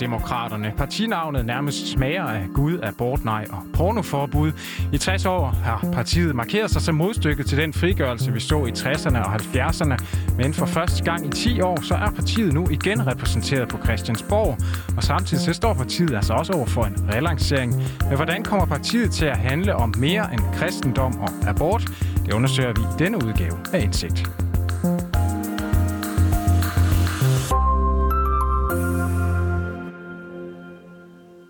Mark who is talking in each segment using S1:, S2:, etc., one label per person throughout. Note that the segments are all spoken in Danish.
S1: Socialdemokraterne. Partinavnet nærmest smager af Gud, abort, nej og pornoforbud. I 60 år har partiet markeret sig som modstykke til den frigørelse, vi så i 60'erne og 70'erne. Men for første gang i 10 år, så er partiet nu igen repræsenteret på Christiansborg. Og samtidig så står partiet altså også over for en relancering. Men hvordan kommer partiet til at handle om mere end kristendom og abort? Det undersøger vi i denne udgave af Indsigt.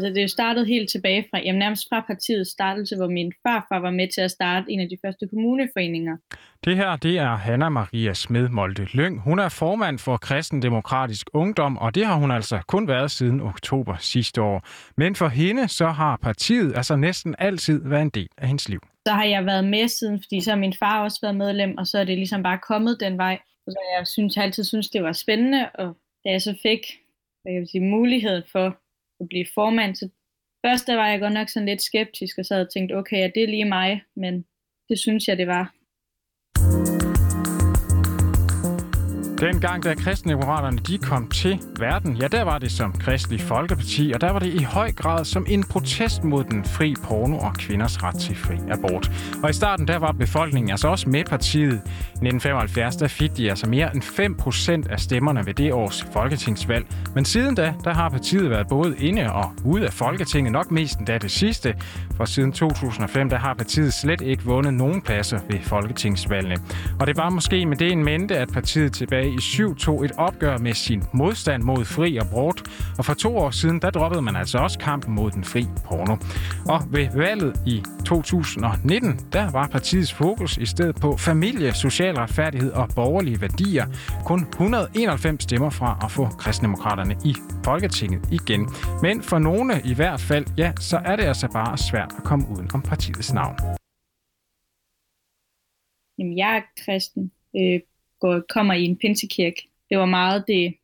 S2: Altså, det startede helt tilbage fra, jamen nærmest fra partiets startelse, hvor min farfar var med til at starte en af de første kommuneforeninger.
S1: Det her, det er Hanna Maria Smed Molde Lyng. Hun er formand for Kristendemokratisk Ungdom, og det har hun altså kun været siden oktober sidste år. Men for hende, så har partiet altså næsten altid været en del af hendes liv.
S2: Så har jeg været med siden, fordi så har min far også været medlem, og så er det ligesom bare kommet den vej. Så jeg synes altid synes, det var spændende, og da jeg så fik hvad jeg vil sige, muligheden for at blive formand. Så først der var jeg godt nok sådan lidt skeptisk, og så havde tænkt, okay, er det lige mig? Men det synes jeg, det var.
S1: Den gang, da kristendemokraterne de kom til verden, ja, der var det som kristelig folkeparti, og der var det i høj grad som en protest mod den fri porno og kvinders ret til fri abort. Og i starten, der var befolkningen altså også med partiet. I 1975, der fik de altså mere end 5 procent af stemmerne ved det års folketingsvalg. Men siden da, der har partiet været både inde og ude af Folketinget, nok mest endda det sidste. For siden 2005, der har partiet slet ikke vundet nogen pladser ved folketingsvalgene. Og det var måske med det en mente, at partiet tilbage i 7 tog et opgør med sin modstand mod fri abort, og for to år siden, der droppede man altså også kampen mod den fri porno. Og ved valget i 2019, der var partiets fokus i stedet på familie, social retfærdighed og borgerlige værdier. Kun 191 stemmer fra at få kristendemokraterne i Folketinget igen. Men for nogle i hvert fald, ja, så er det altså bare svært at komme uden om partiets navn.
S2: Jamen, jeg er kristen. Øh, går, kommer i en pinsekirke. Det var meget det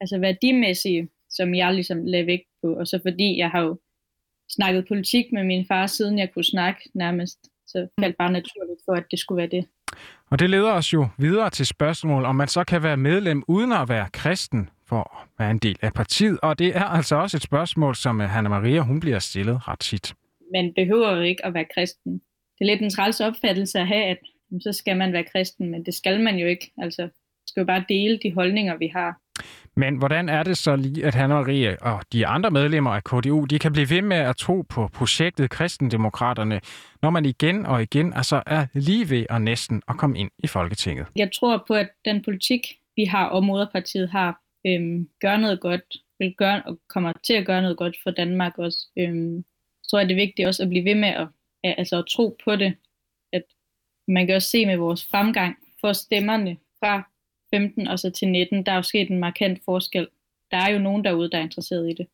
S2: altså værdimæssige, som jeg ligesom lagde vægt på. Og så fordi jeg har jo snakket politik med min far, siden jeg kunne snakke nærmest. Så faldt bare naturligt for, at det skulle være det.
S1: Og det leder os jo videre til spørgsmål, om man så kan være medlem uden at være kristen for at være en del af partiet. Og det er altså også et spørgsmål, som Hanna Maria hun bliver stillet ret tit.
S2: Man behøver jo ikke at være kristen. Det er lidt en træls opfattelse at have, at så skal man være kristen, men det skal man jo ikke. Altså, skal jo bare dele de holdninger, vi har.
S1: Men hvordan er det så lige, at Hanna Marie og de andre medlemmer af KDU, de kan blive ved med at tro på projektet Kristendemokraterne, når man igen og igen altså er lige ved at næsten at komme ind i Folketinget?
S2: Jeg tror på, at den politik, vi har og moderpartiet har, øhm, gør noget godt, vil gøre, og kommer til at gøre noget godt for Danmark også. Øhm, så tror jeg, det er vigtigt også at blive ved med at, altså at tro på det, man kan også se med vores fremgang for stemmerne fra 15 og så til 19, der er jo sket en markant forskel. Der er jo nogen derude, der er interesseret i det.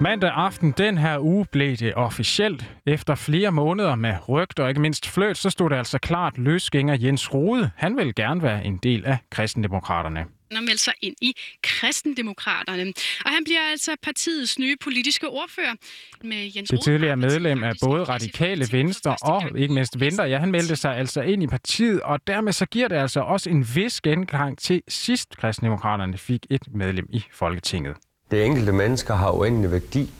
S1: Mandag aften den her uge blev det officielt. Efter flere måneder med rygt og ikke mindst fløjt, så stod det altså klart løsgænger Jens Rode. Han vil gerne være en del af kristendemokraterne
S3: og melde sig ind i kristendemokraterne. Og han bliver altså partiets nye politiske ordfører med Jens
S1: Det tidligere medlem af både Radikale Venstre og ikke mindst Venstre. Ja, han meldte sig altså ind i partiet, og dermed så giver det altså også en vis genklang til sidst kristendemokraterne fik et medlem i Folketinget.
S4: Det enkelte mennesker har uendelig værdi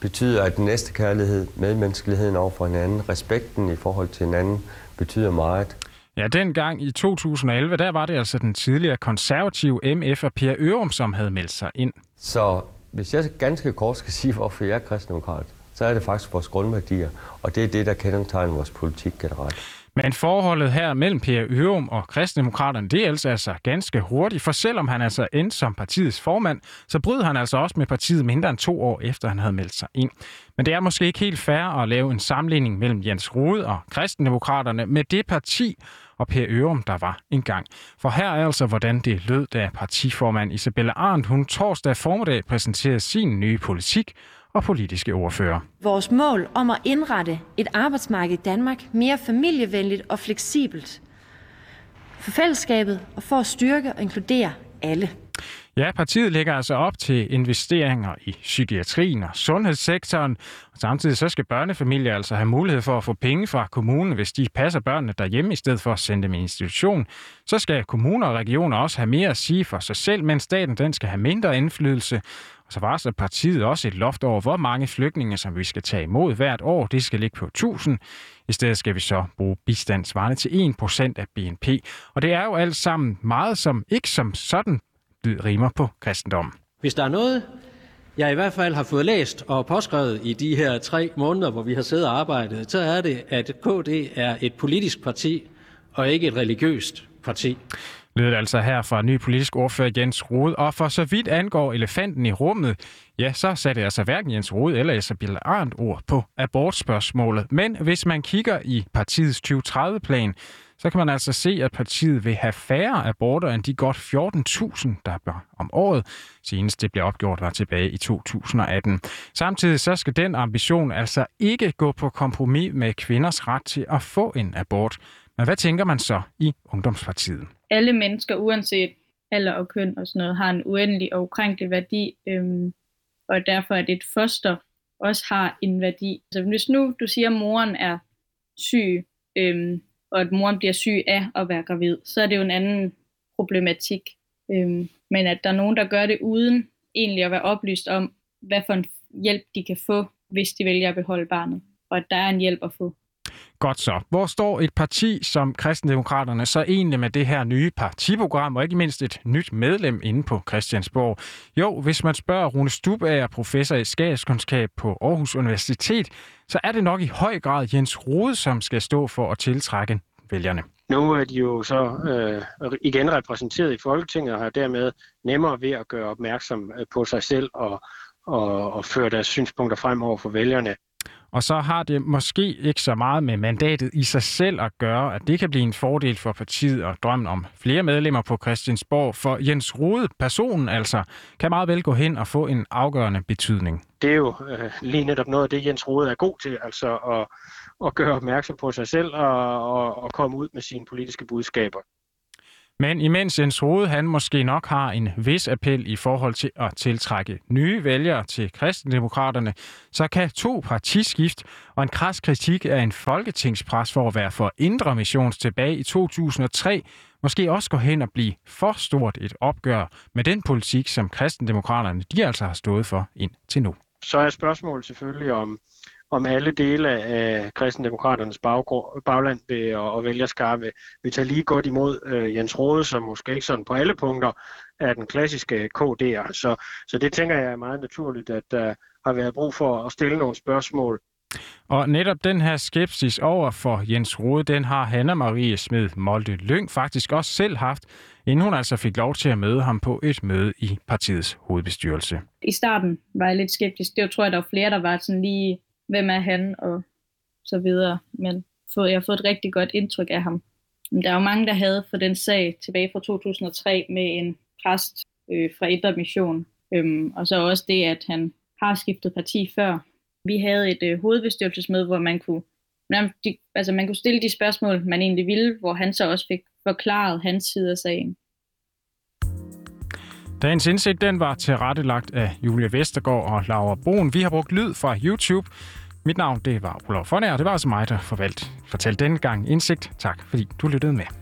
S4: betyder, at den næste kærlighed, medmenneskeligheden over for hinanden, respekten i forhold til hinanden, betyder meget.
S1: Ja, dengang i 2011, der var det altså den tidligere konservative MF og Per Ørum, som havde meldt sig ind.
S4: Så hvis jeg ganske kort skal sige, hvorfor jeg er kristendemokrat, så er det faktisk vores grundværdier, og det er det, der kendetegner vores politik generelt.
S1: Men forholdet her mellem Per Ørum og Kristdemokraterne, det er altså, altså ganske hurtigt, for selvom han altså endte som partiets formand, så bryder han altså også med partiet mindre end to år efter, han havde meldt sig ind. Men det er måske ikke helt fair at lave en sammenligning mellem Jens Rode og Kristendemokraterne med det parti og Per Ørum, der var engang. For her er altså, hvordan det lød, da partiformand Isabella Arndt, hun torsdag formiddag præsenterede sin nye politik, og politiske ordfører.
S5: Vores mål om at indrette et arbejdsmarked i Danmark mere familievenligt og fleksibelt for fællesskabet og for at styrke og inkludere alle.
S1: Ja, partiet lægger altså op til investeringer i psykiatrien og sundhedssektoren. Og samtidig så skal børnefamilier altså have mulighed for at få penge fra kommunen, hvis de passer børnene derhjemme i stedet for at sende dem i institution. Så skal kommuner og regioner også have mere at sige for sig selv, mens staten den skal have mindre indflydelse. Og så varsler partiet også et loft over, hvor mange flygtninge, som vi skal tage imod hvert år. Det skal ligge på 1000. I stedet skal vi så bruge bistand svarende til 1% af BNP. Og det er jo alt sammen meget, som ikke som sådan rimer på kristendom.
S6: Hvis der er noget, jeg i hvert fald har fået læst og påskrevet i de her tre måneder, hvor vi har siddet og arbejdet, så er det, at KD er et politisk parti og ikke et religiøst parti
S1: lød altså her fra ny politisk ordfører Jens Rode. Og for så vidt angår elefanten i rummet, ja, så satte altså hverken Jens Rode eller Isabella Arndt ord på abortspørgsmålet. Men hvis man kigger i partiets 2030-plan, så kan man altså se, at partiet vil have færre aborter end de godt 14.000, der bør om året. Senest det blev opgjort var tilbage i 2018. Samtidig så skal den ambition altså ikke gå på kompromis med kvinders ret til at få en abort. Men hvad tænker man så i Ungdomspartiet?
S2: Alle mennesker, uanset alder og køn og sådan noget, har en uendelig og ukrænkelig værdi, øhm, og derfor at et foster også har en værdi. Så hvis nu du siger, at moren er syg, øhm, og at moren bliver syg af at være gravid, så er det jo en anden problematik. Øhm, men at der er nogen, der gør det uden egentlig at være oplyst om, hvad for en hjælp de kan få, hvis de vælger at beholde barnet, og at der er en hjælp at få.
S1: Godt så. Hvor står et parti som Kristendemokraterne så egentlig med det her nye partiprogram, og ikke mindst et nyt medlem inde på Christiansborg? Jo, hvis man spørger Rune Stubager, professor i skadskundskab på Aarhus Universitet, så er det nok i høj grad Jens Rode, som skal stå for at tiltrække vælgerne.
S7: Nu er de jo så øh, igen repræsenteret i Folketinget og har dermed nemmere ved at gøre opmærksom øh, på sig selv og, og, og føre deres synspunkter frem over for vælgerne.
S1: Og så har det måske ikke så meget med mandatet i sig selv at gøre, at det kan blive en fordel for partiet og drømmen om flere medlemmer på Christiansborg. For Jens Rode, personen altså, kan meget vel gå hen og få en afgørende betydning.
S7: Det er jo øh, lige netop noget af det, Jens Rode er god til, altså at, at gøre opmærksom på sig selv og, og, og komme ud med sine politiske budskaber.
S1: Men imens Jens Rode han måske nok har en vis appel i forhold til at tiltrække nye vælgere til kristendemokraterne, så kan to partiskift og en kras kritik af en folketingspres for at være for indre missions tilbage i 2003 måske også gå hen og blive for stort et opgør med den politik, som kristendemokraterne de altså har stået for indtil nu.
S7: Så er spørgsmålet selvfølgelig om, om alle dele af kristendemokraternes bagland vil, og, og vælgerskar vil, vil tage lige godt imod øh, Jens Rode, som måske ikke sådan på alle punkter er den klassiske KD'er. Så, så det tænker jeg er meget naturligt, at der har været brug for at stille nogle spørgsmål.
S1: Og netop den her skepsis over for Jens Rode, den har Hanna Marie Smed Molde Lyng faktisk også selv haft, inden hun altså fik lov til at møde ham på et møde i partiets hovedbestyrelse.
S2: I starten var jeg lidt skeptisk. Det var, tror jeg, der var flere, der var sådan lige hvem er han, og så videre. Men jeg har fået et rigtig godt indtryk af ham. Men der er jo mange, der havde for den sag tilbage fra 2003 med en præst øh, fra Indre Mission. Øhm, og så også det, at han har skiftet parti før. Vi havde et øh, hovedbestyrelsesmøde, hvor man kunne, de, altså man kunne stille de spørgsmål, man egentlig ville, hvor han så også fik forklaret hans side af sagen.
S1: Dagens indsigt den var tilrettelagt af Julia Vestergaard og Laura Broen. Vi har brugt lyd fra YouTube. Mit navn det var Olof Fonær, og det var altså mig, der forvalt, fortalte denne gang indsigt. Tak fordi du lyttede med.